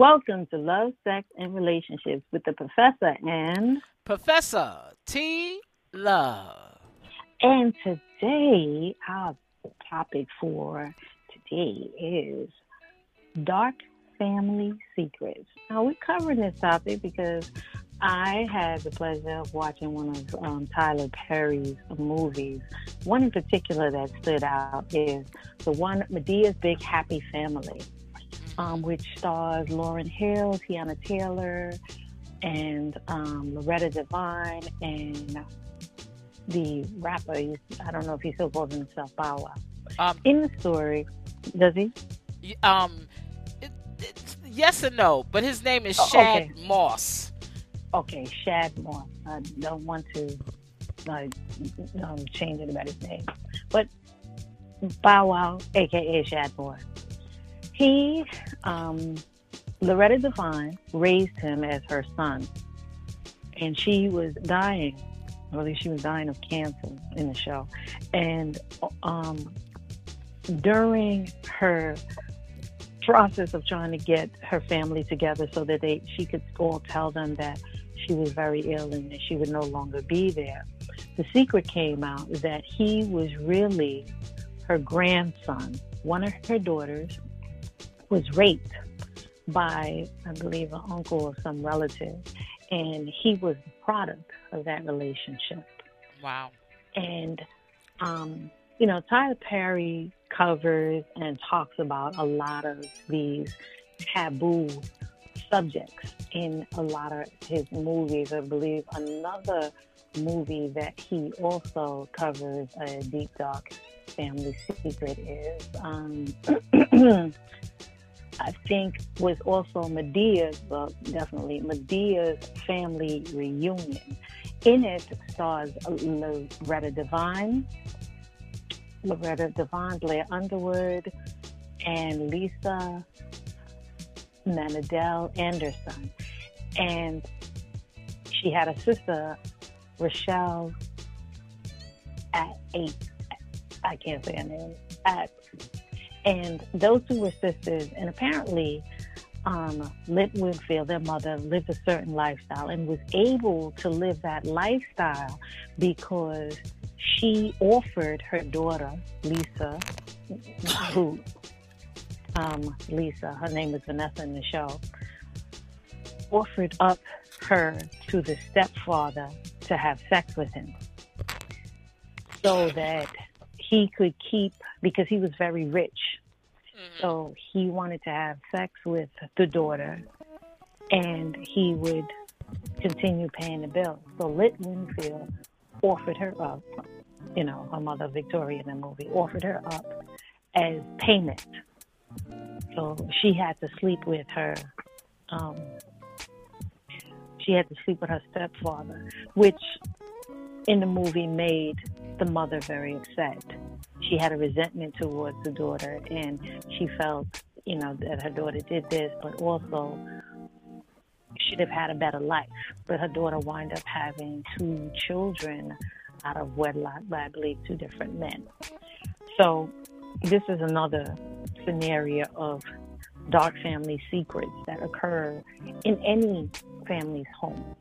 Welcome to Love, Sex, and Relationships with the Professor and Professor T. Love. And today, our topic for today is dark family secrets. Now, we're covering this topic because I had the pleasure of watching one of um, Tyler Perry's movies. One in particular that stood out is the one Madea's Big Happy Family um, which stars Lauren Hill, Teyana Taylor, and um, Loretta Devine, and the rapper. I don't know if he still calls himself Bow Wow. Um, In the story, does he? Um, it, it, yes and no, but his name is oh, Shad okay. Moss. Okay, Shad Moss. I don't want to like um, change anybody's name, but Bow Wow, aka Shad Moss. He, um, Loretta Devine, raised him as her son, and she was dying. Or at least she was dying of cancer in the show. And um, during her process of trying to get her family together so that they she could all tell them that she was very ill and that she would no longer be there. The secret came out that he was really her grandson. One of her daughters was raped by, I believe, an uncle or some relative, and he was the product of that relationship. Wow. And, um, you know, Tyler Perry covers and talks about a lot of these taboo subjects in a lot of his movies. I believe another movie that he also covers a deep dark family secret is um, I think was also Madea's, well, definitely Madea's family reunion. In it stars Loretta Devine, Loretta Devine, Blair Underwood, and Lisa Arrindell Anderson. And she had a sister, Rochelle, at eight. I can't say her name. At and those two were sisters, and apparently, um, Lynn Whitfield, their mother, lived a certain lifestyle and was able to live that lifestyle because she offered her daughter, Lisa, who, um, Lisa, her name is Vanessa in the show, offered up her to the stepfather to have sex with him so that he could keep because he was very rich. Mm-hmm. So he wanted to have sex with the daughter and he would continue paying the bill. So Lynn Whitfield offered her up, you know, her mother Victoria in the movie offered her up as payment. So she had to sleep with her um, she had to sleep with her stepfather, which in the movie made the mother very upset. She had a resentment towards the daughter, and she felt, you know, that her daughter did this, but also should have had a better life. But her daughter wound up having two children out of wedlock by, I believe, two different men. So this is another scenario of dark family secrets that occur in any family's home.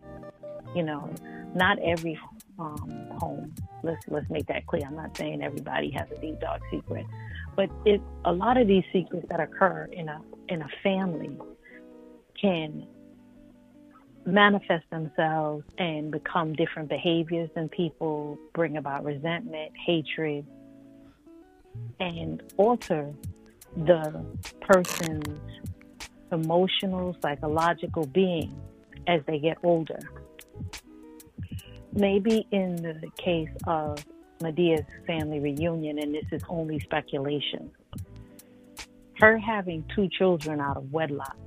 You know, not every um, home. Let's let's make that clear. I'm not saying everybody has a deep dark secret, but it a lot of these secrets that occur in a in a family can manifest themselves and become different behaviors and people bring about resentment, hatred, and alter the person's emotional, psychological being as they get older maybe in the case of Madea's family reunion, and this is only speculation, her having two children out of wedlock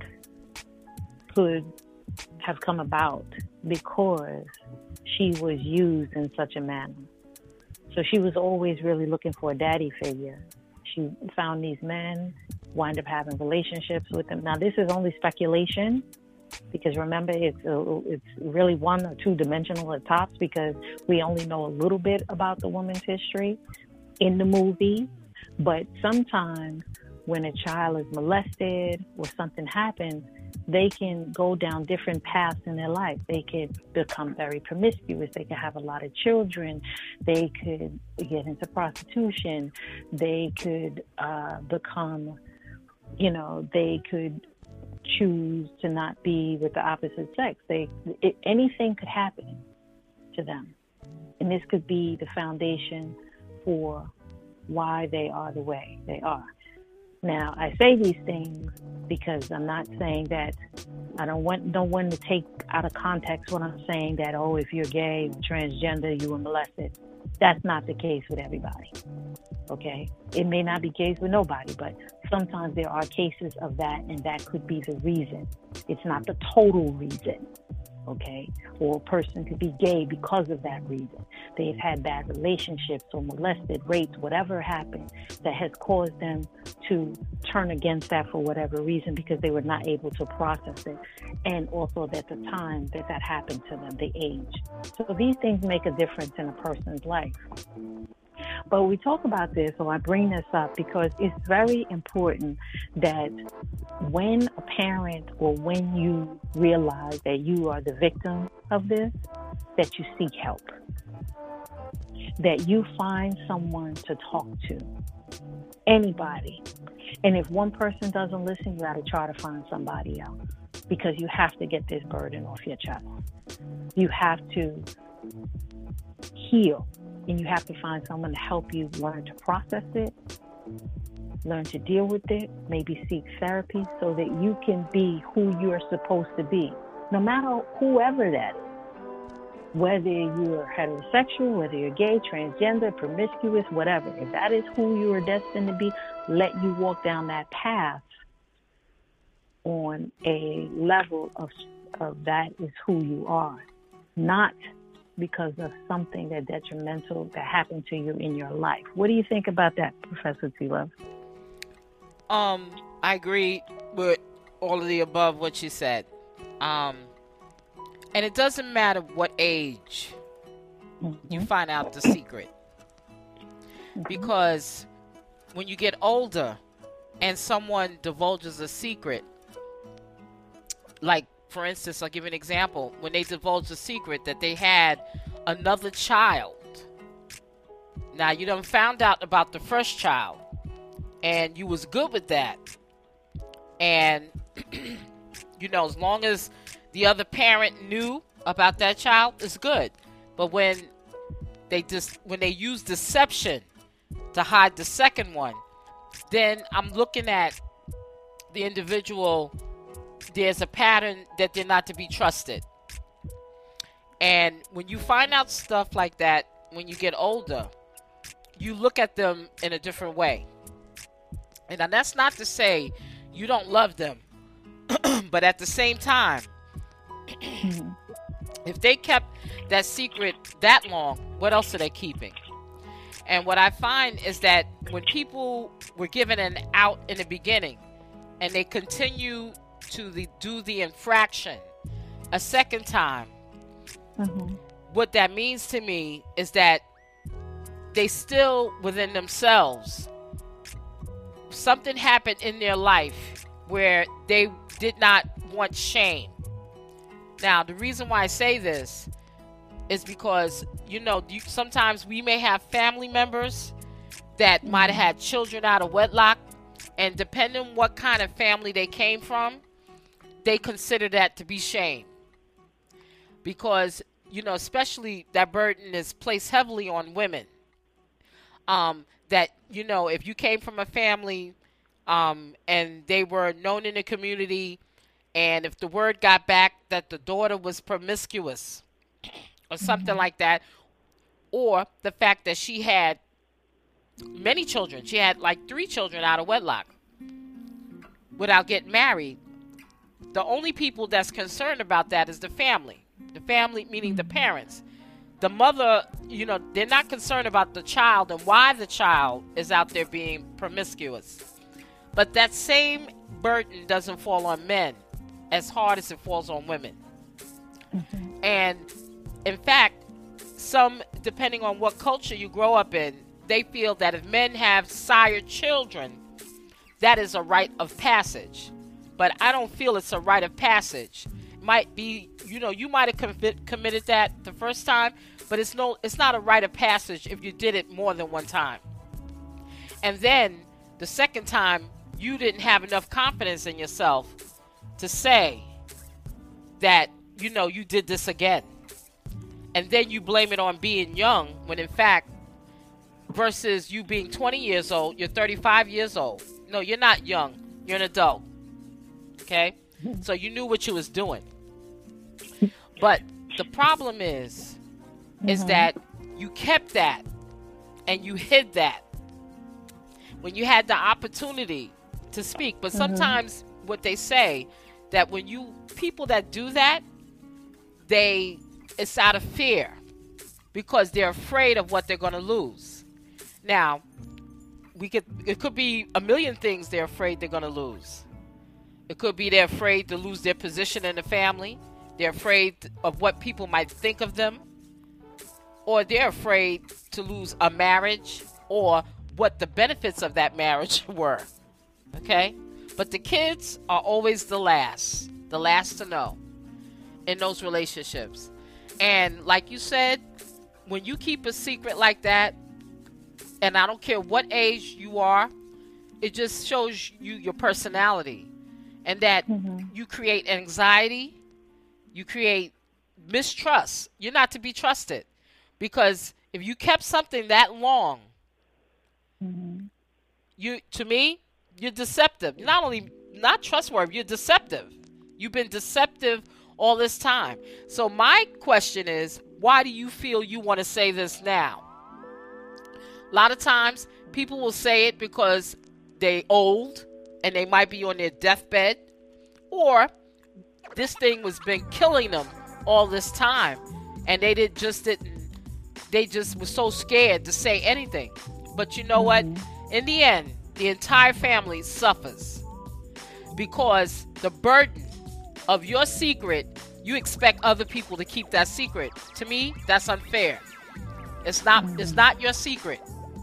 could have come about because she was used in such a manner. So she was always really looking for a daddy figure. She found these men, wind up having relationships with them. Now, this is only speculation because remember it's a, it's really one or two dimensional at tops because we only know a little bit about the woman's history in the movie but sometimes when a child is molested or something happens, they can go down different paths in their life. They could become very promiscuous. They could have a lot of children. They could get into prostitution. They could uh, become, you know, they could choose to not be with the opposite sex. They it, anything could happen to them, and this could be the foundation for why they are the way they are. Now, I say these things because I'm not saying that I don't want don't want to take out of context what I'm saying that oh if you're gay, transgender, you were molested. That's not the case with everybody. Okay? It may not be case with nobody, but sometimes there are cases of that and that could be the reason. It's not the total reason okay? Or a person could be gay because of that reason. They've had bad relationships or molested, raped, whatever happened that has caused them to turn against that for whatever reason because they were not able to process it. And also at the time that that happened to them, the age. So these things make a difference in a person's life. But we talk about this, or I bring this up because it's very important that when a parent or when you realize that you are the victim of this, that you seek help. That you find someone to talk to. Anybody. And if one person doesn't listen, you got to try to find somebody else because you have to get this burden off your chest. You have to heal and you have to find someone to help you learn to process it, learn to deal with it, maybe seek therapy so that you can be who you're supposed to be, no matter whoever that is. Whether you're heterosexual, whether you're gay, transgender, promiscuous, whatever, if that is who you are destined to be, let you walk down that path on a level of, of that is who you are, not because of something that detrimental that happened to you in your life. What do you think about that, Professor T. Love? Um, I agree with all of the above what you said. Um, and it doesn't matter what age mm-hmm. you find out the secret. Mm-hmm. Because when you get older and someone divulges a secret, like for instance, I'll give you an example. When they divulged the secret that they had another child. Now you done found out about the first child, and you was good with that. And you know, as long as the other parent knew about that child, it's good. But when they just when they use deception to hide the second one, then I'm looking at the individual there's a pattern that they're not to be trusted. And when you find out stuff like that when you get older, you look at them in a different way. And that's not to say you don't love them, but at the same time, if they kept that secret that long, what else are they keeping? And what I find is that when people were given an out in the beginning and they continue to the, do the infraction a second time, mm-hmm. what that means to me is that they still within themselves something happened in their life where they did not want shame. Now, the reason why I say this is because you know you, sometimes we may have family members that might have mm-hmm. had children out of wedlock, and depending what kind of family they came from, they consider that to be shame. Because, you know, especially that burden is placed heavily on women. Um, that, you know, if you came from a family um, and they were known in the community, and if the word got back that the daughter was promiscuous or something mm-hmm. like that, or the fact that she had many children, she had like three children out of wedlock without getting married, the only people that's concerned about that is the family. The family, meaning the parents. The mother, you know, they're not concerned about the child and why the child is out there being promiscuous. But that same burden doesn't fall on men as hard as it falls on women. Mm-hmm. And in fact, some, depending on what culture you grow up in, they feel that if men have sired children, that is a rite of passage. But I don't feel it's a rite of passage. Might be, you know, you might have committed that the first time, but it's no, it's not a rite of passage if you did it more than one time. And then the second time, you didn't have enough confidence in yourself to say that you know you did this again and then you blame it on being young when in fact versus you being 20 years old you're 35 years old no you're not young you're an adult okay so you knew what you was doing but the problem is is mm-hmm. that you kept that and you hid that when you had the opportunity to speak but mm-hmm. sometimes mm-hmm. what they say that when you people that do that they it's out of fear because they're afraid of what they're going to lose. Now, we could it could be a million things they're afraid they're going to lose. It could be they're afraid to lose their position in the family. They're afraid of what people might think of them. Or they're afraid to lose a marriage or what the benefits of that marriage were. Okay? But the kids are always the last, the last to know in those relationships. And like you said, when you keep a secret like that, and I don't care what age you are, it just shows you your personality and that mm-hmm. you create anxiety, you create mistrust. You're not to be trusted because if you kept something that long, mm-hmm. you to me, you're deceptive. Not only not trustworthy, you're deceptive. You've been deceptive all this time. So my question is, why do you feel you want to say this now? A lot of times people will say it because they old and they might be on their deathbed or this thing was been killing them all this time and they did just didn't they just were so scared to say anything. But you know what? In the end, the entire family suffers because the burden of your secret, you expect other people to keep that secret. To me, that's unfair. It's not it's not your secret.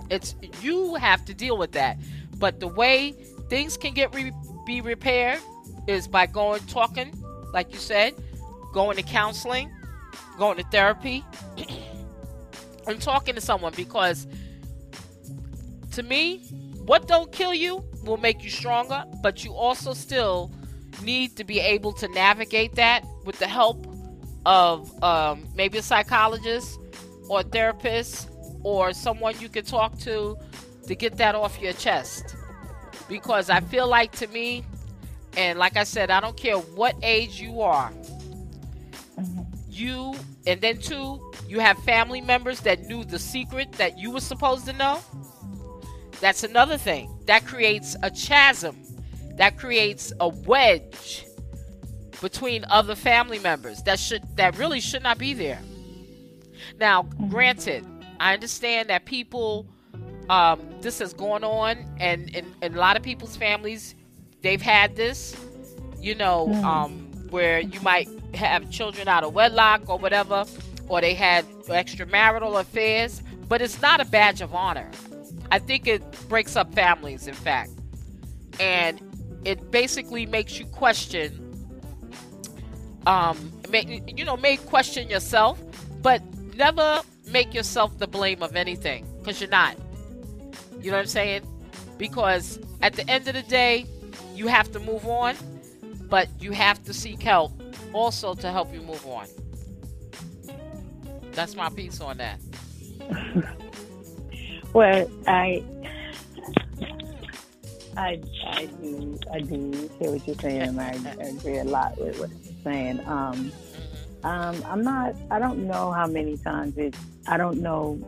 It's you have to deal with that. But the way things can get re- be repaired is by going talking, like you said, going to counseling, going to therapy, and talking to someone because to me, what don't kill you will make you stronger, but you also still need to be able to navigate that with the help of um, maybe a psychologist or a therapist or someone you can talk to to get that off your chest. Because I feel like to me, and like I said, I don't care what age you are, you, and then two, you have family members that knew the secret that you were supposed to know. That's another thing. That creates a chasm that creates a wedge between other family members that should that really should not be there. Now, granted, I understand that people um, this has gone on and in, a lot of people's families they've had this, you know, mm. um, where you might have children out of wedlock or whatever, or they had extramarital affairs, but it's not a badge of honor. I think it breaks up families, in fact. And it basically makes you question um make, you know make question yourself but never make yourself the blame of anything because you're not you know what i'm saying because at the end of the day you have to move on but you have to seek help also to help you move on that's my piece on that well i I, I do I do hear what you're saying. I, I agree a lot with what you're saying. Um, um, I'm not. I don't know how many times it. I don't know.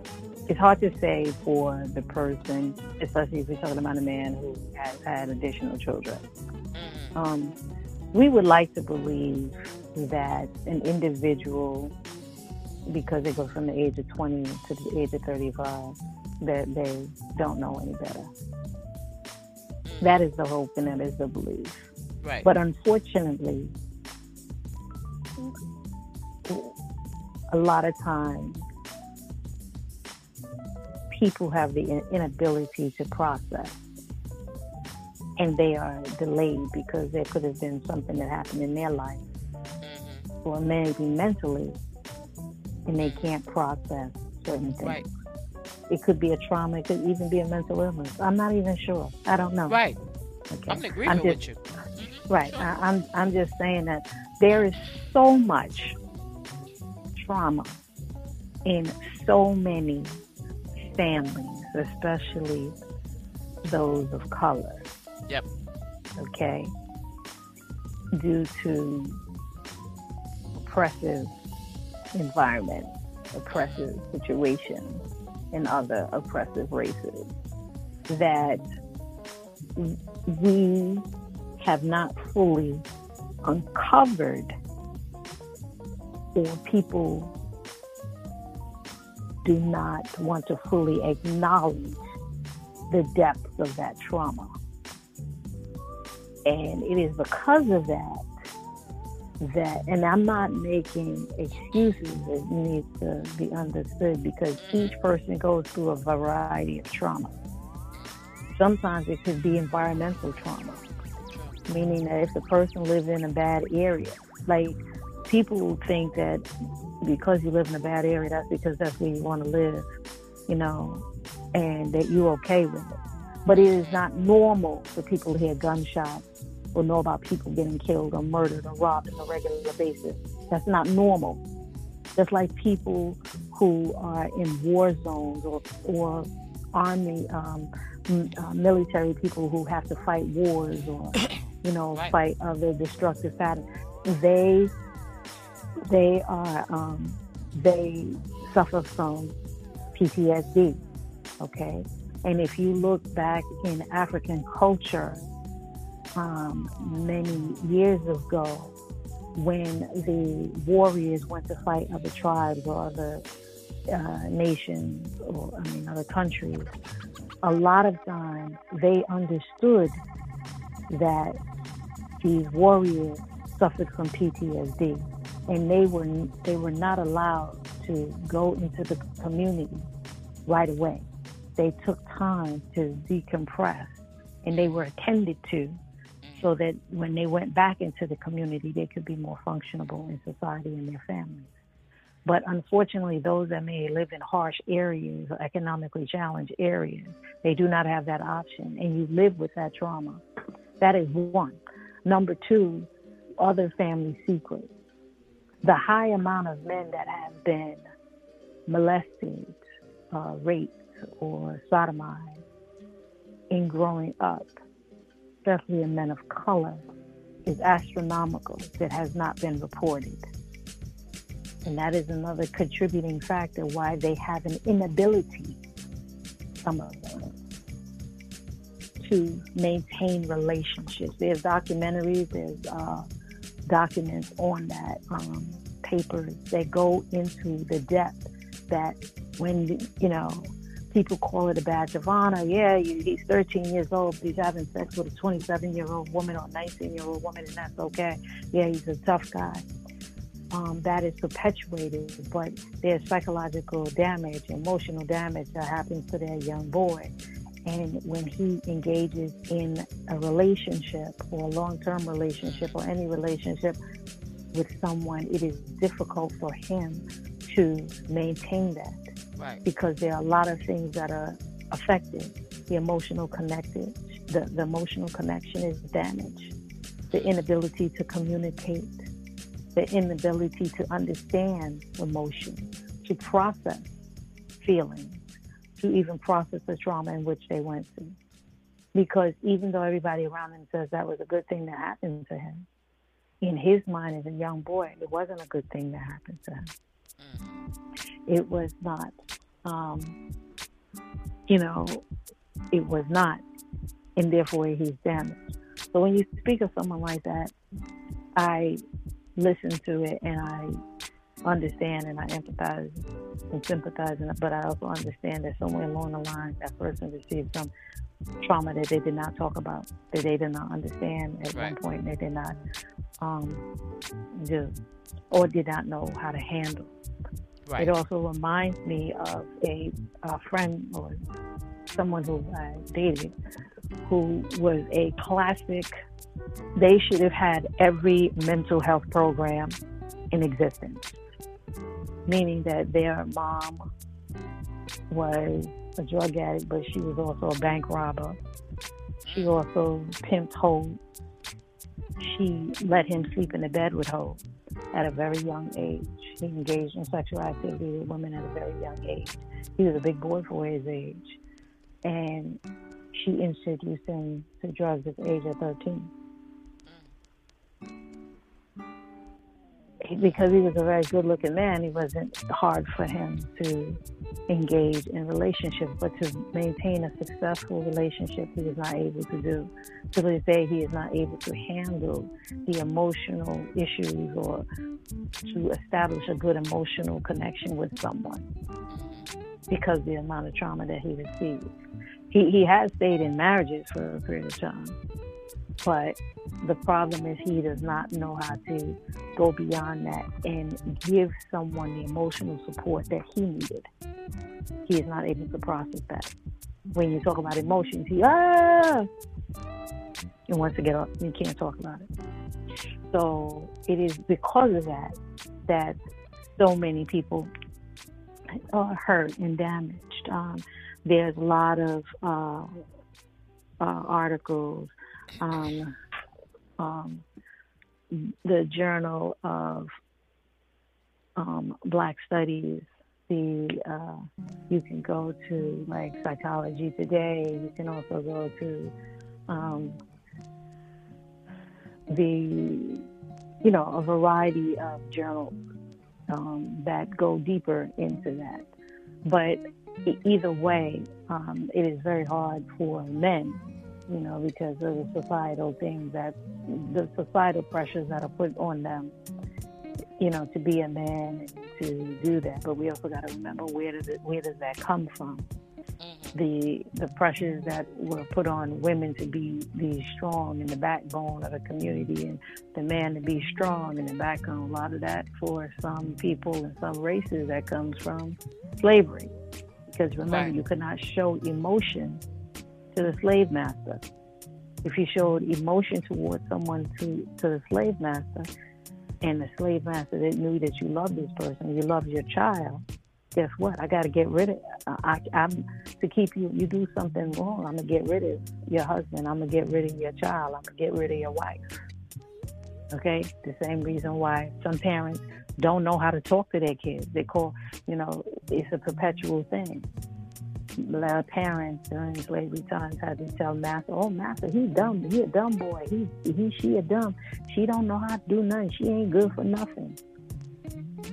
It's hard to say for the person, especially if we're talking about a man who has had additional children. Mm-hmm. Um, we would like to believe that an individual, because they go from the age of 20 to the age of 35, that they don't know any better. That is the hope and that is the belief. Right. But unfortunately, a lot of times people have the inability to process and they are delayed because there could have been something that happened in their life mm-hmm. or maybe mentally and they can't process certain things. Right. It could be a trauma. It could even be a mental illness. I'm not even sure. I don't know. Right. Okay. I'm in agreement with you. Right. I, I'm I'm just saying that there is so much trauma in so many families, especially those of color. Yep. Okay. Due to oppressive environment, oppressive situations and other oppressive races that we have not fully uncovered or people do not want to fully acknowledge the depth of that trauma. And it is because of that that, and I'm not making excuses that need to be understood because each person goes through a variety of trauma. Sometimes it could be environmental trauma, meaning that if the person lives in a bad area, like people think that because you live in a bad area, that's because that's where you want to live, you know, and that you're okay with it. But it is not normal for people to hear gunshots or know about people getting killed or murdered or robbed on a regular basis. That's not normal. Just like people who are in war zones or, or army, um, uh, military people who have to fight wars or, you know, right. fight other destructive patterns. They they are um, they suffer from PTSD. Okay, and if you look back in African culture, um, many years ago, when the warriors went to fight other tribes or other uh, nations or I mean other countries, a lot of times they understood that these warriors suffered from PTSD and they were they were not allowed to go into the community right away. They took time to decompress, and they were attended to, so mm. that when they went back into the community, they could be more functionable in society and their families. But unfortunately, those that may live in harsh areas or economically challenged areas, they do not have that option, and you live with that trauma. That is one. Number two, other family secrets the high amount of men that have been molested, uh, raped, or sodomized in growing up, especially in men of color, is astronomical that has not been reported. And that is another contributing factor why they have an inability, some of them, to maintain relationships. There's documentaries, there's uh, documents on that, um, papers that go into the depth that when, you know, people call it a badge of honor. Yeah, he's 13 years old, he's having sex with a 27 year old woman or 19 year old woman, and that's okay. Yeah, he's a tough guy. Um, that is perpetuated, but there's psychological damage, emotional damage that happens to that young boy. And when he engages in a relationship or a long term relationship or any relationship with someone, it is difficult for him to maintain that. Right. Because there are a lot of things that are affected. The emotional connected, the, the emotional connection is damaged. The inability to communicate, the inability to understand emotion, to process feelings to even process the trauma in which they went through. Because even though everybody around him says that was a good thing that happened to him, in his mind as a young boy, it wasn't a good thing that happened to him. Mm-hmm. It was not, um, you know, it was not, and therefore he's damaged. So when you speak of someone like that, I listen to it and I understand and I empathize and sympathize, but I also understand that somewhere along the line that person received some trauma that they did not talk about, that they did not understand at right. one point, they did not um, just or did not know how to handle. Right. It also reminds me of a, a friend or someone who I dated who was a classic. They should have had every mental health program in existence, meaning that their mom was a drug addict, but she was also a bank robber. She mm. also pimped Hope. She let him sleep in the bed with Hope at a very young age. He engaged in sexual activity with women at a very young age. He was a big boy for his age. And she introduced him to drugs at the age of 13. Because he was a very good looking man, it wasn't hard for him to engage in relationships, but to maintain a successful relationship, he was not able to do. To this day, he is not able to handle the emotional issues or to establish a good emotional connection with someone because the amount of trauma that he received. He, he has stayed in marriages for a period of time, but the problem is he does not know how to go beyond that and give someone the emotional support that he needed. He is not able to process that. When you talk about emotions, he ah, and wants to get up. You can't talk about it. So it is because of that that so many people are hurt and damaged. Um, there's a lot of uh, uh, articles. Um, um, the Journal of um, Black Studies. The uh, you can go to like Psychology Today. You can also go to um, the you know a variety of journals um, that go deeper into that. But either way, um, it is very hard for men, you know, because of the societal things that the societal pressures that are put on them, you know, to be a man to do that. But we also got to remember where does it, where does that come from? Mm-hmm. The the pressures that were put on women to be be strong in the backbone of the community, and the man to be strong in the backbone. A lot of that for some people and some races that comes from slavery, because remember right. you could not show emotion to the slave master. If you showed emotion towards someone to to the slave master, and the slave master that knew that you loved this person, you loved your child, guess what? I got to get rid of. I, I'm to keep you. You do something wrong, I'm gonna get rid of your husband. I'm gonna get rid of your child. I'm gonna get rid of your wife. Okay, the same reason why some parents don't know how to talk to their kids. They call, you know, it's a perpetual thing. The parents during slavery times had to tell master, "Oh, master, he dumb. He a dumb boy. He, he, she a dumb. She don't know how to do nothing. She ain't good for nothing."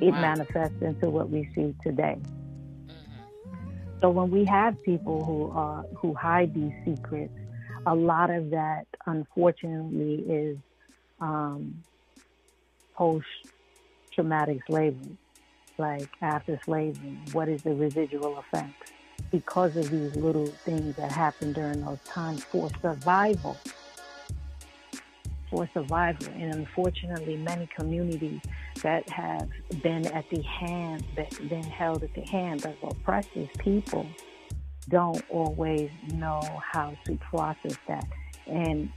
it wow. manifests into what we see today. Mm-hmm. So when we have people who are who hide these secrets, a lot of that, unfortunately, is um, post-traumatic slavery, like after slavery. What is the residual effect? Because of these little things that happen during those times for survival for survival. And unfortunately, many communities that have been at the hand, that been held at the hand of oppressive people, don't always know how to process that. And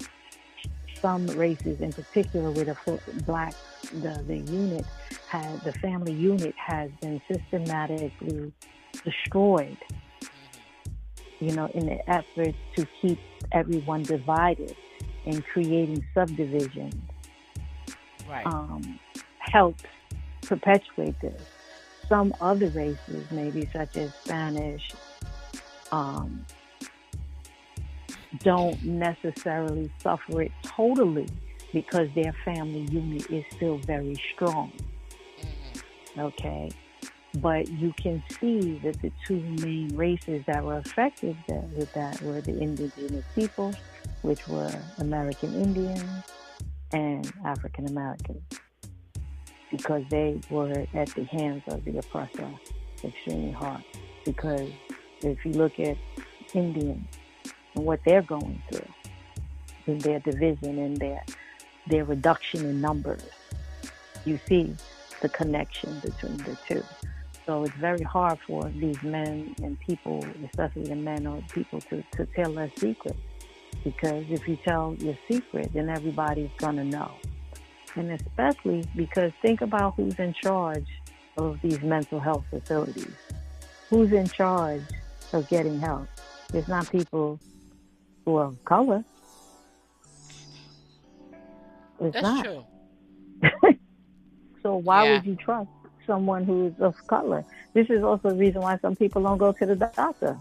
some races, in particular, with the black, the, the unit, has, the family unit has been systematically destroyed. You know, in the effort to keep everyone divided and creating subdivisions right. um, helps perpetuate this. Some other races, maybe such as Spanish, um, don't necessarily suffer it totally because their family unit is still very strong. Mm-hmm. Okay. But you can see that the two main races that were affected with that were the indigenous people which were American Indians and African Americans, because they were at the hands of the oppressor extremely hard. Because if you look at Indians and what they're going through, in their division and their their reduction in numbers, you see the connection between the two. So it's very hard for these men and people, especially the men or people, to, to tell their secrets because if you tell your secret, then everybody's going to know. And especially because think about who's in charge of these mental health facilities. Who's in charge of getting help? It's not people who are of color. It's That's not. true. so why Yeah. would you trust someone who's of color? This is also the reason why some people don't go to the doctor.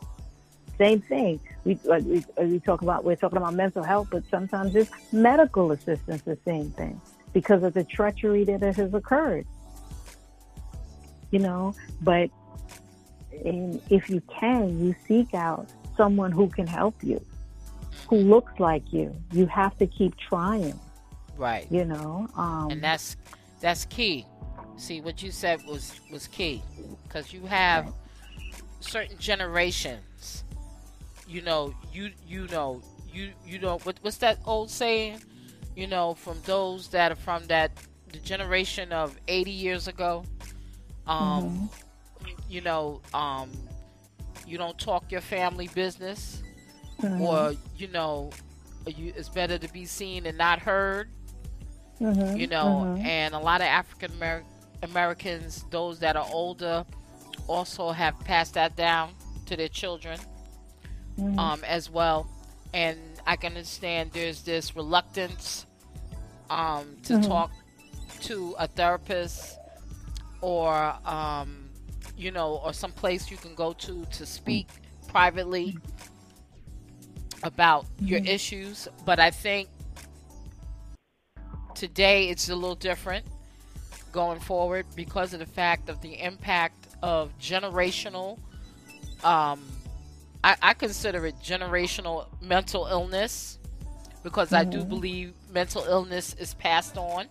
Same thing. We like we, uh, we talk about we're talking about mental health, but sometimes it's medical assistance. The same thing because of the treachery that has occurred. You know, but and if you can, you seek out someone who can help you, who looks like you. You have to keep trying. Right. You know, um, and that's that's key. See what you said was was key because you have certain generations. You know, you you know you you know what what's that old saying? You know, from those that are from that the generation of eighty years ago. Um, you know, um, you don't talk your family business, mhm, or you know, you it's better to be seen and not heard mhm, you know, mhm. and a lot of African Amer- Americans, those that are older, also have passed that down to their children Mhm. um, as well. And I can understand there's this reluctance um, to Mhm. talk to a therapist or, um, you know, or some place you can go to to speak privately about your Mhm. issues. But I think today it's a little different going forward because of the fact of the impact of generational um, I, I consider it generational mental illness because I do Mhm. believe mental illness is passed on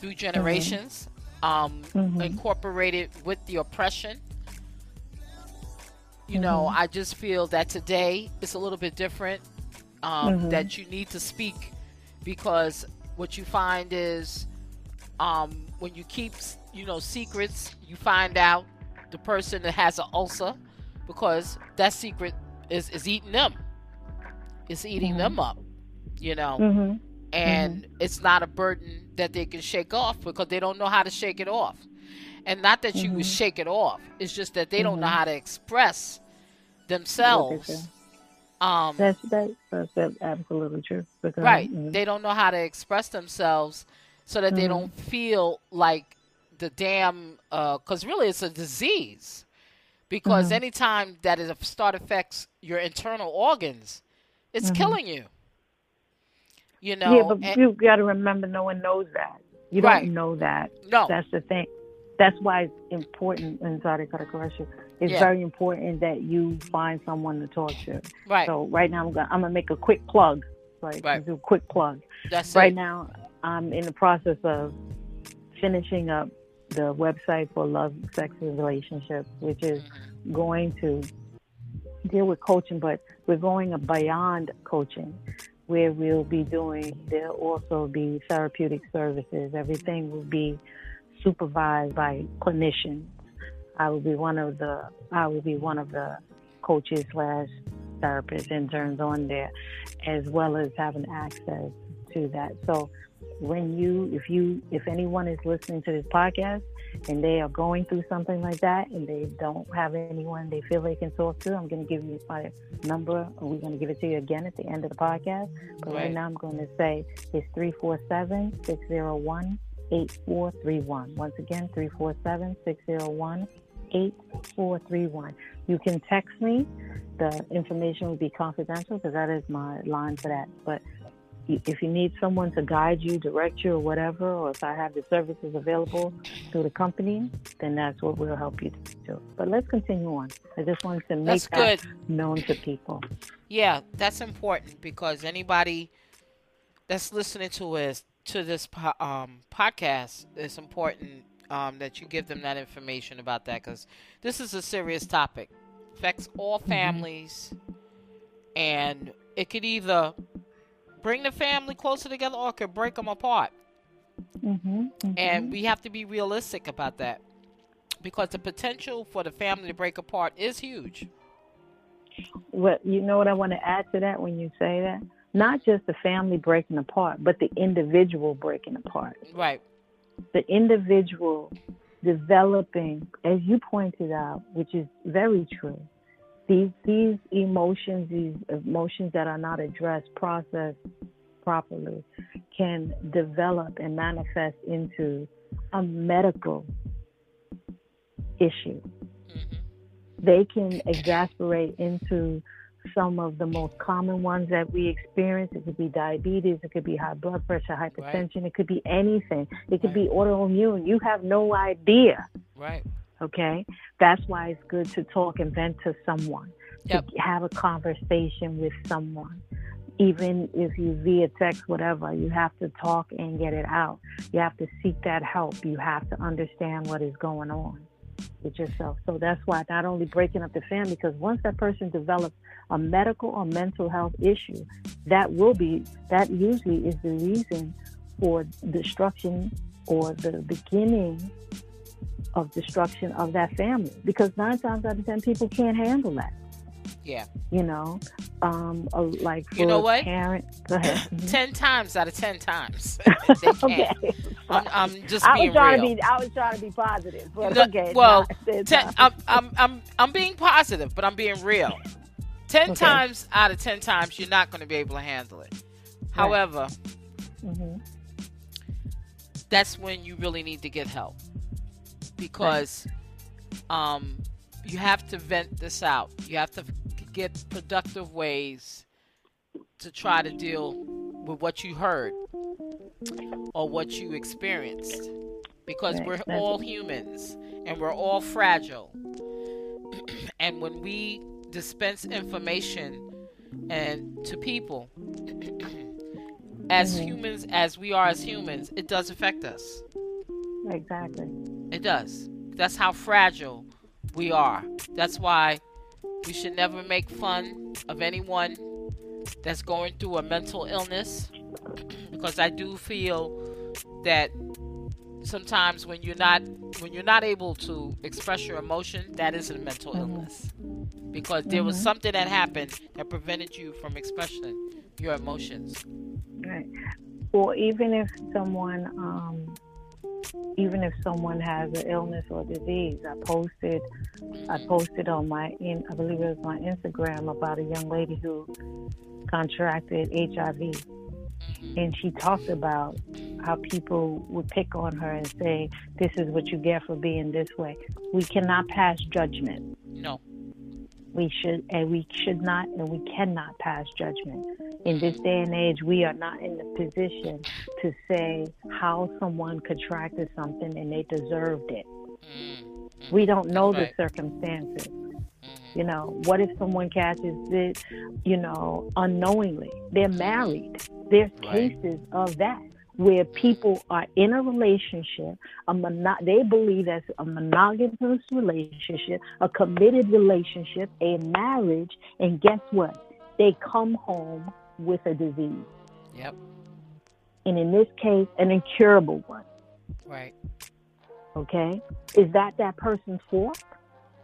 through generations, um, Mhm. incorporated with the oppression. You know, Mhm. I just feel that today it's a little bit different. Um. That you need to speak because what you find is um, when you keep, you know, secrets, you find out the person that has an ulcer because that secret is, is eating them. It's eating Mhm. them up, you know, Mhm. and it's not a burden that they can shake off because they don't know how to shake it off. And not that you would Mhm. shake it off, it's just that they don't know Mhm. how to express themselves. Um, That's that, that's that's absolutely true. Because, right. They don't know how to express themselves so that they Mhm. don't feel like the damn, because really it's a disease. Because Mhm. anytime that it start affects your internal organs, it's Mhm. killing you. You know, yeah, but and- you got to remember, no one knows that. You Right. don't know that. no, That's the thing. That's why it's important. And sorry to cut across you. It's Yeah. very important that you find someone to talk to. right. So right now, I'm gonna I'm gonna make a quick plug. Like Right. do a quick plug. That's right it. now i'm in the process of finishing up the website for love sex and relationships which is Mhm. going to deal with coaching but we're going beyond coaching where we'll be doing there'll also be therapeutic services everything will be supervised by clinicians i will be one of the i will be one of the coaches slash therapists interns on there as well as having access to that. So when you if you if anyone is listening to this podcast and they are going through something like that and they don't have anyone they feel they can talk to i'm going to give you my number. We're going to give it to you again at the end of the podcast. But right, Right. now i'm going to say it's 347-601-8431 once again 347-601-8431 you can text me. The information will be confidential because that is my line for that. But if you need someone to guide you, direct you, or whatever, or if I have the services available through the company, then that's what we'll help you do. But let's continue on. I just wanted to make that known to people. Yeah, that's important because anybody that's listening to us to this um, podcast, it's important um, that you give them that information about that because this is a serious topic. Affects all families, and it could either bring the family closer together or could break them apart. Mm-hmm, And we have to be realistic about that because the potential for the family to break apart is huge. What you know what I want to add to that when you say that? Not just the family breaking apart, but the individual breaking apart. Right. The individual developing, as you pointed out, which is very true. These these emotions, these emotions that are not addressed, processed properly, can develop and manifest into a medical issue. Mm-hmm. They can exasperate into some of the most common ones that we experience. It could be diabetes, it could be high blood pressure, hypertension, right. it could be anything. It could right. be autoimmune. You have no idea. Right. Okay. That's why it's good to talk and vent to someone, yep. to have a conversation with someone. Even if you via text, whatever, you have to talk and get it out. You have to seek that help. You have to understand what is going on with yourself. So that's why not only breaking up the family, because once that person develops a medical or mental health issue, that will be, that usually is the reason for destruction or the beginning of destruction of that family. Because nine times out of ten, people can't handle that. Yeah. You know, um, uh, like you know what? Parent, go ahead. Mm-hmm. ten times out of ten times. okay. I'm, I'm, just I being was trying real. To be, I was trying to be positive, but no, okay. Well, ten, I'm, I'm, I'm, I'm being positive, but I'm being real. Ten okay. times out of ten times, you're not going to be able to handle it. Right. However, mm-hmm. that's when you really need to get help because right. um, you have to vent this out. You have to get productive ways to try to deal with what you heard or what you experienced because we're all humans and we're all fragile and when we dispense information and to people as mm-hmm. humans as we are as humans it does affect us exactly it does that's how fragile we are that's why we should never make fun of anyone that's going through a mental illness because I do feel that sometimes when you're not when you're not able to express your emotion, that is a mental mm-hmm. illness. Because there was mm-hmm. something that happened that prevented you from expressing your emotions. Right. Well, even if someone um, even if someone has an illness or disease. I posted, I posted on my, in, I believe it was my Instagram about a young lady who contracted HIV, mm-hmm. and she talked about how people would pick on her and say, "This is what you get for being this way." We cannot pass judgment. No. We should, and we should not, and we cannot pass judgment in this day and age, we are not in the position to say how someone contracted something and they deserved it. Mm-hmm. We don't know right. the circumstances. Mm-hmm. You know, what if someone catches it, you know, unknowingly? They're married. There's right. cases of that where people are in a relationship, a mono- they believe that's a monogamous relationship, a committed relationship, a marriage, and guess what? They come home with a disease. Yep. And in this case, an incurable one. Right. Okay. Is that that person's fault?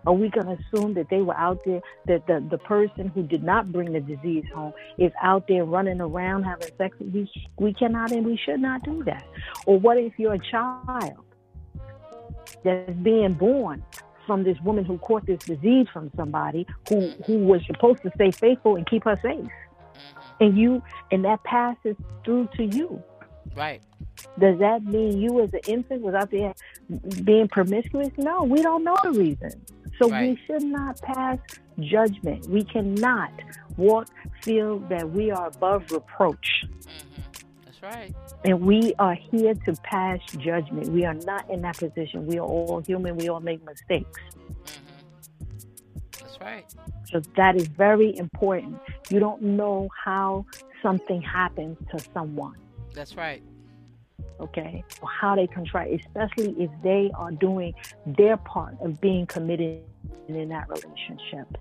Are we going to assume that they were out there, that the, the person who did not bring the disease home is out there running around having sex? We, we cannot and we should not do that. Or what if you're a child that's being born from this woman who caught this disease from somebody who, who was supposed to stay faithful and keep her safe? and you and that passes through to you. Right. Does that mean you as an infant was out there being promiscuous? No, we don't know the reason. So right. we should not pass judgment. We cannot walk, feel that we are above reproach. Mm-hmm. That's right. And we are here to pass judgment. We are not in that position. We are all human. We all make mistakes. Mm-hmm. That's right. So that is very important. You don't know how something happens to someone. That's right. Okay. Or how they contract, especially if they are doing their part of being committed in that relationship.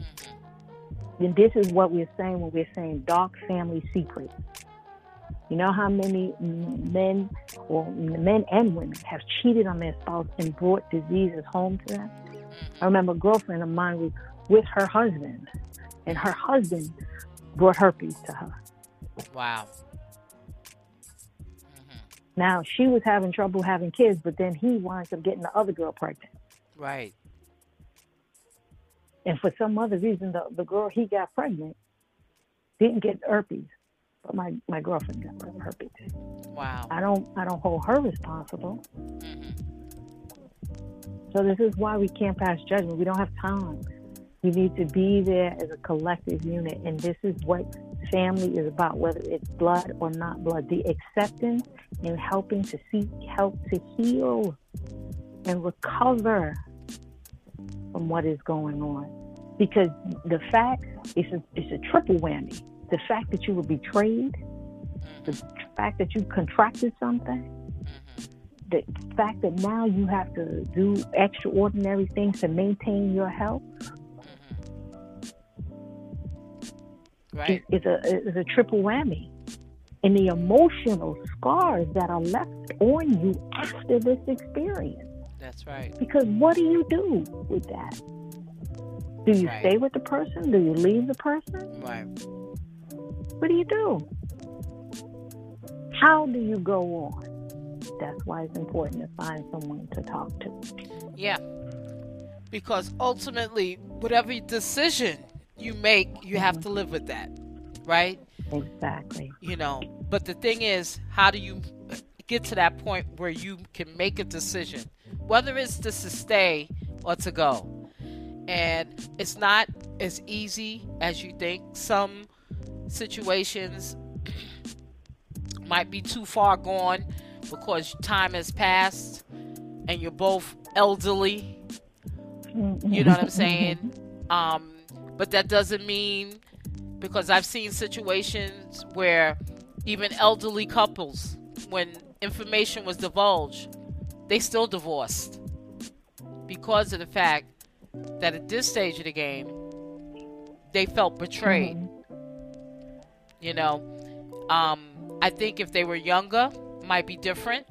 Mm-hmm. And this is what we're saying when we're saying dark family secrets. You know how many men, or men and women, have cheated on their spouse and brought diseases home to them? I remember a girlfriend of mine was with her husband. and her husband brought herpes to her. Wow. Now she was having trouble having kids, but then he winds up getting the other girl pregnant. Right. And for some other reason, the, the girl he got pregnant didn't get herpes, but my, my girlfriend got herpes. Wow. I don't I don't hold her responsible. hmm So this is why we can't pass judgment. We don't have time. We need to be there as a collective unit, and this is what family is about, whether it's blood or not blood. The acceptance and helping to seek help to heal and recover from what is going on. Because the fact it's a, it's a triple whammy. The fact that you were betrayed, the fact that you contracted something, mm-hmm. the fact that now you have to do extraordinary things to maintain your health Right. is, is a is a triple whammy. And the emotional scars that are left on you after this experience. That's right. Because what do you do with that? Do you Right. stay with the person? Do you leave the person? Right. What do you do? How do you go on? That's why it's important to find someone to talk to. Yeah. Because ultimately, whatever decision you make, you have to live with that. Right? Exactly. You know, but the thing is, how do you get to that point where you can make a decision, whether it's to stay or to go? And it's not as easy as you think. Some situations might be too far gone because time has passed and you're both elderly you know what I'm saying? Um, but that doesn't mean because I've seen situations where even elderly couples, when information was divulged, they still divorced because of the fact that at this stage of the game, they felt betrayed. You know, um, I think if they were younger, might be different,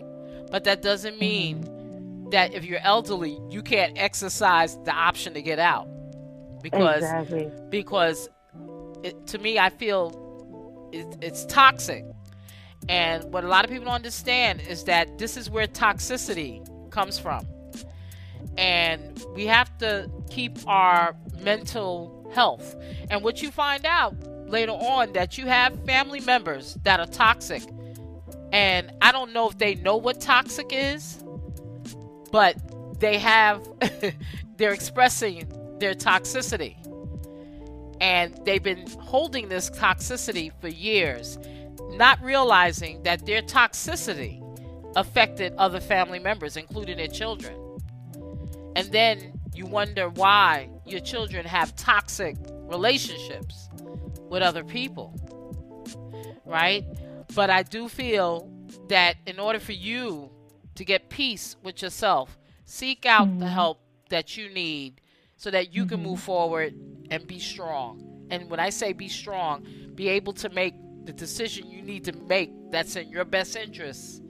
but that doesn't mean that if you're elderly, you can't exercise the option to get out because exactly. because it, to me, I feel it, it's toxic. And what a lot of people don't understand is that this is where toxicity comes from. And we have to keep our mental health. And what you find out later on that you have family members that are toxic. And I don't know if they know what toxic is, but they have they're expressing their toxicity. And they've been holding this toxicity for years not realizing that their toxicity affected other family members including their children. And then you wonder why your children have toxic relationships with other people right? But i do feel that in order for you to get peace with yourself seek out the mm-hmm. help that you need so that you can move forward and be strong. And when I say be strong, be able to make the decision you need to make that's in your best interest,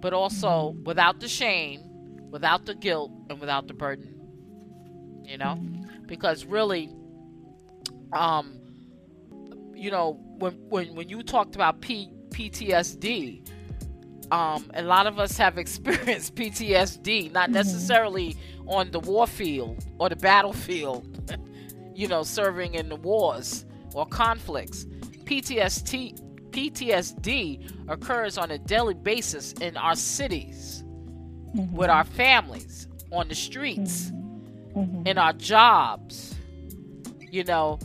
but also without the shame, without the guilt, and without the burden. You know? Because really, um, you know, when when when you talked about P, PTSD, um, a lot of us have experienced PTSD, not necessarily on the war field or the battlefield, you know, serving in the wars or conflicts. PTSD, PTSD occurs on a daily basis in our cities, with our families, on the streets, in our jobs. You know,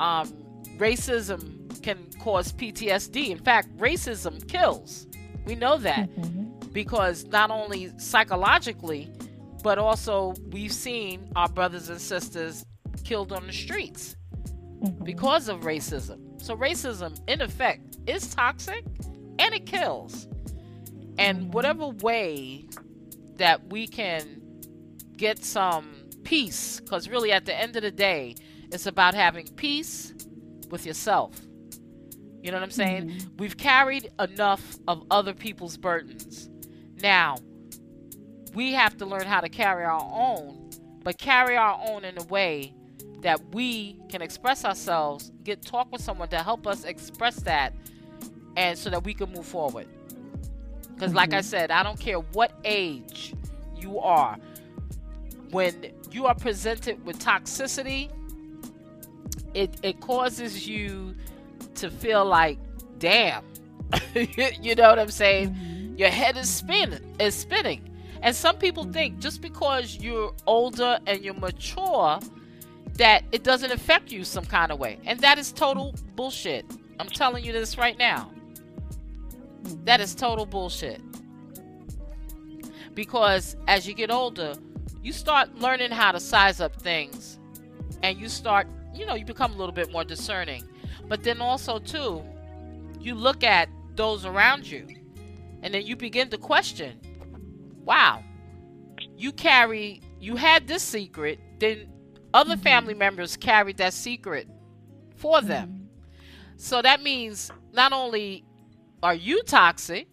um, racism can cause PTSD. In fact, racism kills. We know that mm-hmm. because not only psychologically, but also we've seen our brothers and sisters killed on the streets mm-hmm. because of racism. So racism, in effect, is toxic and it kills. And mm-hmm. whatever way that we can get some peace, because really at the end of the day, it's about having peace with yourself. You know what I'm saying? We've carried enough of other people's burdens. Now, we have to learn how to carry our own, but carry our own in a way that we can express ourselves, get talk with someone to help us express that, and so that we can move forward. Because, mm-hmm. like I mm-hmm. said, I don't care what age you are, when you are presented with toxicity, it, it causes you to feel like, damn, you know what I'm saying? Mm-hmm. Your head is spinning, is spinning. And some people think just because you're older and you're mature, that it doesn't affect you some kind of way. And that is total bullshit. I'm telling you this right now. That is total bullshit. Because as you get older, you start learning how to size up things and you start, you know, you become a little bit more discerning. But then also, too, you look at those around you and then you begin to question wow, you carry, you had this secret, then other mm-hmm. family members carried that secret for them. Mm-hmm. So that means not only are you toxic,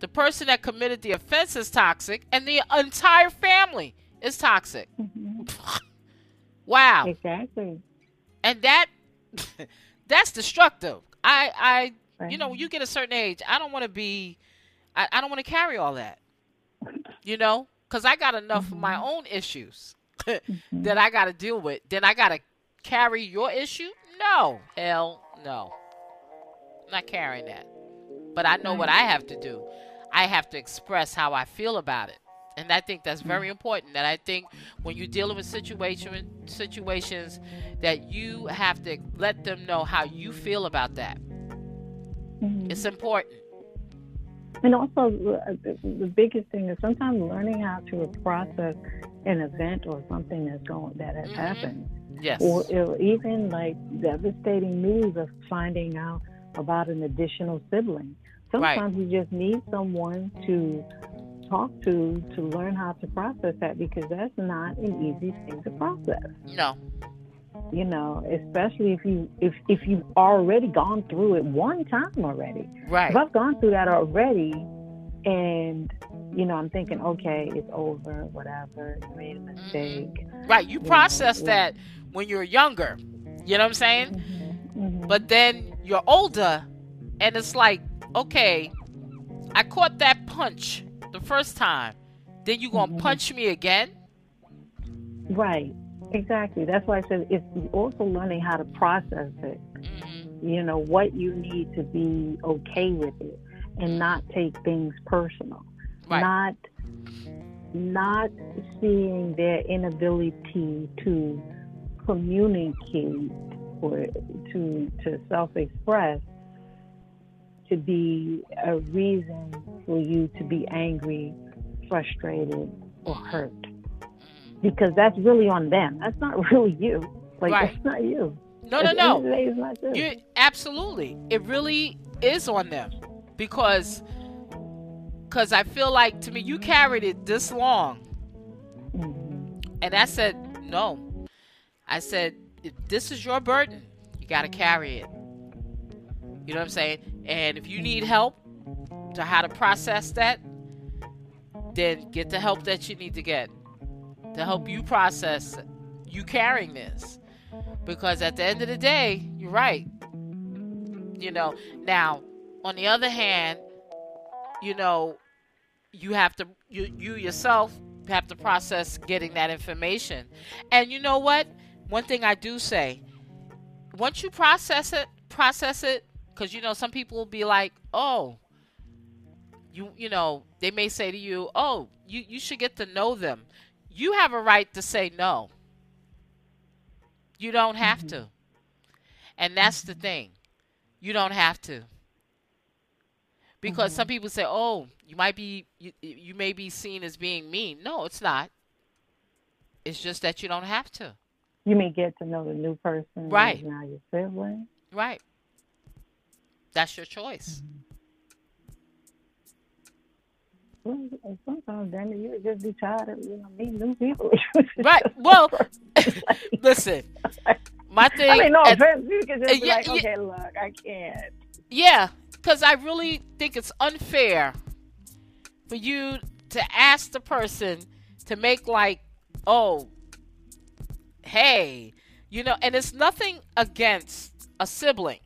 the person that committed the offense is toxic, and the entire family is toxic. Mm-hmm. wow. Exactly. And that that's destructive. I I right. you know, when you get a certain age, I don't want to be I, I don't want to carry all that. You know? Because I got enough mm-hmm. of my mm-hmm. own issues mm-hmm. that I got to deal with. Then I got to carry your issue? No. Hell no. I'm not carrying that. But I know what I have to do. I have to express how I feel about it. And I think that's very mm-hmm. important. That I think when you're dealing with situation situations, that you have to let them know how you feel about that. Mm-hmm. It's important. And also, the biggest thing is sometimes learning how to process an event or something that's going that has mm-hmm. happened. Yes. Or, even like devastating news of finding out about an additional sibling. Sometimes right. you just need someone to talk to to learn how to process that because that's not an easy thing to process. No. You know, especially if you if if you've already gone through it one time already. Right. If I've gone through that already and you know, I'm thinking, okay, it's over, whatever, you made a mm-hmm. mistake. Right. You, you process know, that when you're younger. You know what I'm saying? Mm-hmm. Mm-hmm. But then you're older and it's like, okay, I caught that punch the first time. Then you gonna mm-hmm. punch me again? Right. Exactly. That's why I said it's also learning how to process it. Mm-hmm. You know what you need to be okay with it, and not take things personal. Right. Not not seeing their inability to communicate or to to self-express to be a reason for you to be angry, frustrated, or hurt. Because that's really on them. That's not really you. Like right. it's not you. No, no, no. Day, not you absolutely. It really is on them because because I feel like to me you carried it this long, mm-hmm. and I said no. I said this is your burden. You got to carry it. You know what I'm saying? And if you need help to how to process that, then get the help that you need to get to help you process you carrying this. Because at the end of the day, you're right. You know, now on the other hand, you know, you have to you you yourself have to process getting that information. And you know what? One thing I do say, once you process it, process it because you know some people will be like, "Oh, you you know," they may say to you, "Oh, you you should get to know them." You have a right to say no. You don't have mm-hmm. to. And that's the thing. You don't have to. Because mm-hmm. some people say, "Oh, you might be you, you may be seen as being mean." No, it's not. It's just that you don't have to. You may get to know the new person, right? Now your sibling, right? That's your choice. Well, sometimes, Danny, you just be tired of you know meeting new people. right. Well, listen. My thing. I mean, no offense. You can just be yeah, like, okay, yeah, look, I can't. Yeah, because I really think it's unfair for you to ask the person to make like, oh, hey, You know, and it's nothing against a sibling.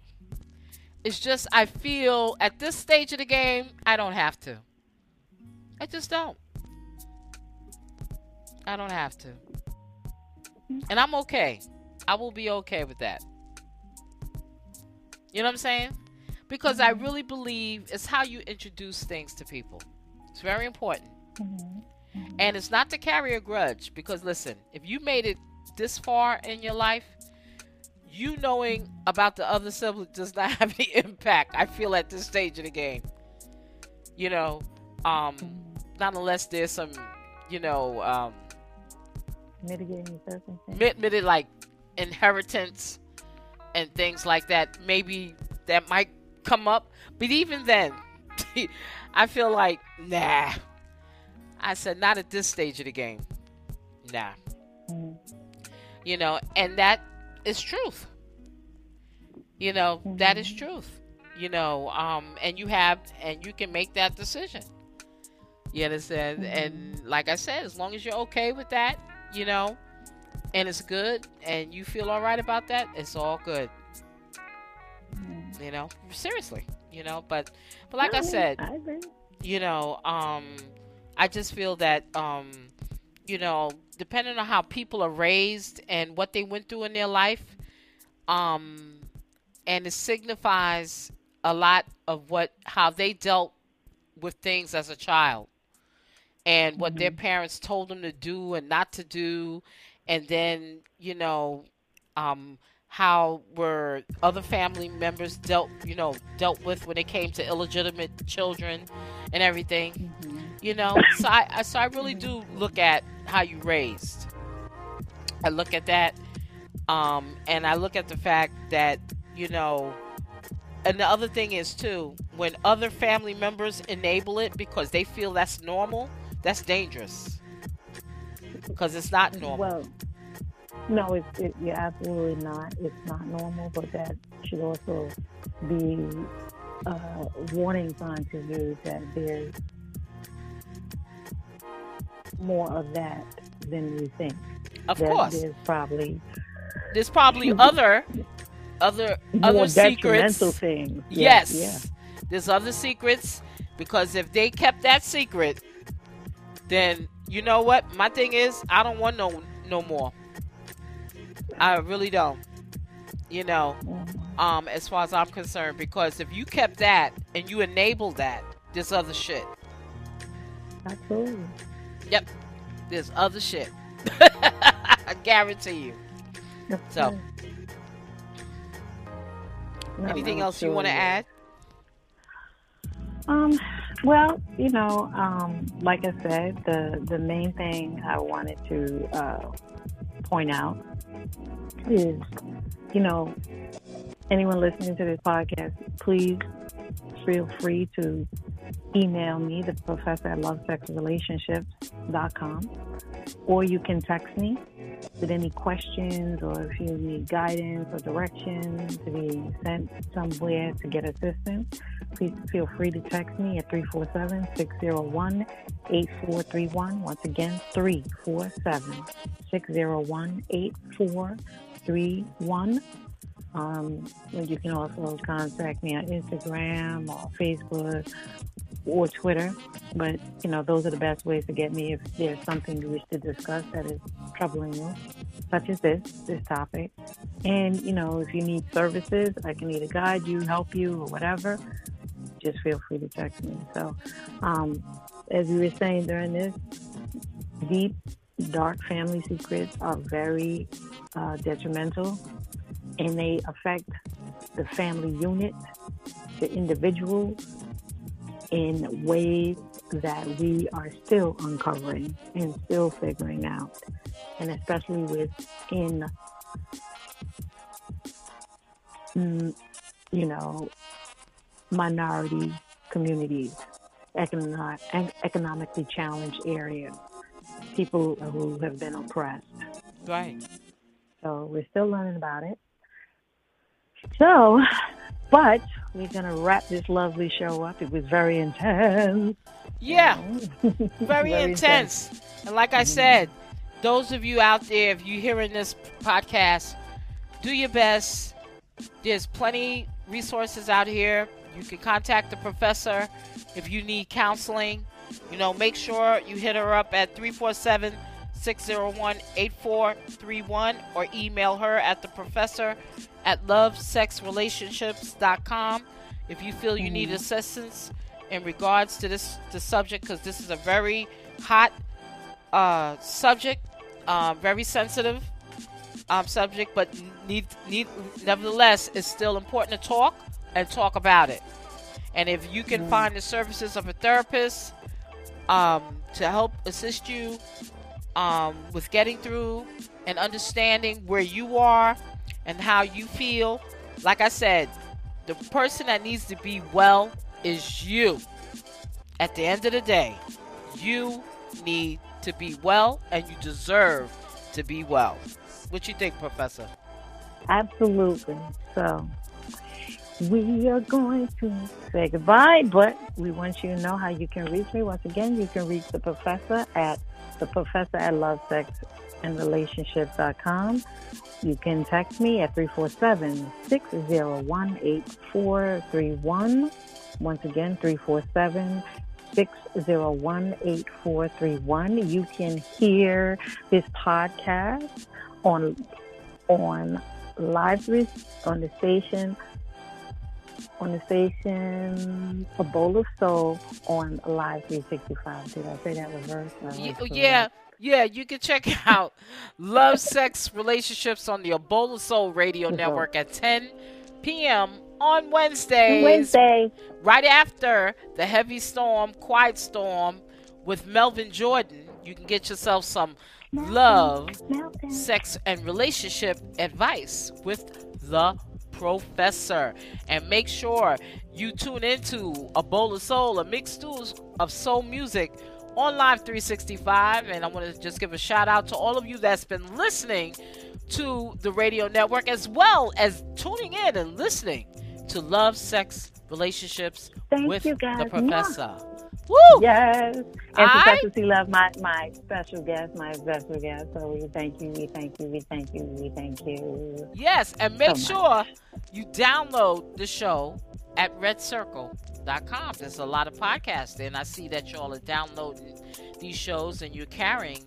It's just I feel at this stage of the game, I don't have to. I just don't. I don't have to. And I'm okay. I will be okay with that. You know what I'm saying? Because I really believe it's how you introduce things to people. It's very important. Mm-hmm. And it's not to carry a grudge because listen, if you made it this far in your life, you knowing about the other sibling does not have any impact. I feel at this stage of the game. You know, um, not unless there's some, you know, um, mitigating circumstances. Like inheritance and things like that. Maybe that might come up, but even then, I feel like nah. I said not at this stage of the game. Nah. Mm. You know, and that is truth. You know, mm-hmm. that is truth. You know, um, and you have, and you can make that decision. You understand? Mm-hmm. And like I said, as long as you're okay with that, you know, and it's good, and you feel all right about that, it's all good. Mm-hmm. You know, seriously, you know. But, but like I, I said, I you know, um, I just feel that, um, you know, depending on how people are raised and what they went through in their life, um, and it signifies a lot of what how they dealt with things as a child and what mm-hmm. their parents told them to do and not to do and then you know um, how were other family members dealt you know dealt with when it came to illegitimate children and everything mm-hmm. you know so I so I really do look at how you raised. I look at that um, and I look at the fact that you know and the other thing is too when other family members enable it because they feel that's normal that's dangerous. Because it's not normal. Well no, it's it, yeah, absolutely not. It's not normal, but that should also be a warning sign to you that there's more of that than you think. Of that course, there's probably there's probably other other other secrets. things. Yes, yeah. there's other secrets because if they kept that secret, then you know what? My thing is, I don't want no no more. I really don't. You know, um, as far as I'm concerned, because if you kept that and you enabled that, this other shit. Absolutely. Yep. There's other shit. I guarantee you. So, anything else you want to add? Um, well, you know, um, like I said, the the main thing I wanted to uh, point out is, you know, anyone listening to this podcast, please feel free to email me, the professor at lovesexrelationships.com, or you can text me with any questions or if you need guidance or direction to be sent somewhere to get assistance. Please feel free to text me at 347 601 8431. Once again, 347 601 8431. Um, you can also contact me on Instagram or Facebook or Twitter. But, you know, those are the best ways to get me if there's something you wish to discuss that is troubling you, such as this, this topic. And, you know, if you need services, I can either guide you, help you, or whatever. Just feel free to text me. So, um, as we were saying during this, deep, dark family secrets are very uh, detrimental and they affect the family unit, the individual, in ways that we are still uncovering and still figuring out, and especially within, mm, you know, minority communities, economic, economically challenged areas, people who have been oppressed. Right. So we're still learning about it. So, but we're going to wrap this lovely show up. It was very intense. Yeah, very, very intense. intense. And like I said, those of you out there, if you're hearing this podcast, do your best. There's plenty resources out here. You can contact the professor if you need counseling. You know, make sure you hit her up at 347 601 8431 or email her at the professor at lovesexrelationships.com if you feel you need assistance in regards to this the subject because this is a very hot uh, subject, uh, very sensitive um, subject, but need, need, nevertheless, it's still important to talk and talk about it. And if you can Mm. find the services of a therapist um, to help assist you um, with getting through and understanding where you are and how you feel, like I said, the person that needs to be well is you. At the end of the day, you need to be well and you deserve to be well. What you think, Professor? Absolutely. So we are going to say goodbye, but we want you to know how you can reach me. Once again, you can reach the professor at the professor at love, sex, and relationship.com. You can text me at 347 601 8431. Once again, 347 601 8431. You can hear this podcast on on live on the station on the station A Bowl of Soul on Live 365. Did I say that reverse? No, Ye- yeah, yeah, you can check out Love, Sex, Relationships on the A Bowl of Soul Radio Network at 10 p.m. on Wednesdays, Wednesday. right after the heavy storm, quiet storm with Melvin Jordan. You can get yourself some love, Melvin. sex, and relationship advice with the professor. And make sure you tune into a bowl of soul, a mixed stew of soul music on Live 365. And I want to just give a shout out to all of you that's been listening to the radio network as well as tuning in and listening to Love, Sex, Relationships Thank with you, guys. the professor. Woo! Yes. And I- Professor C Love, my, my special guest, my special guest. So we thank you, we thank you, we thank you, we thank you. Yes, and make So sure you download the show at redcircle.com. There's a lot of podcasts there, and I see that y'all are downloading these shows and you're carrying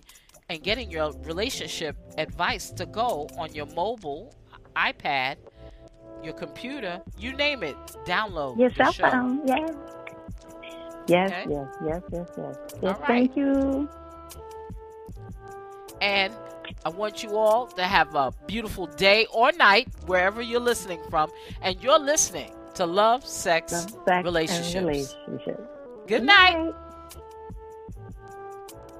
and getting your relationship advice to go on your mobile, iPad, your computer, you name it. Download Your cell show. phone, yes. Yes, Okay. yes, yes, yes, yes. Yes, right. thank you. And I want you all to have a beautiful day or night, wherever you're listening from. And you're listening to Love, Sex, Sex and Relationships. relationships. Good night. night.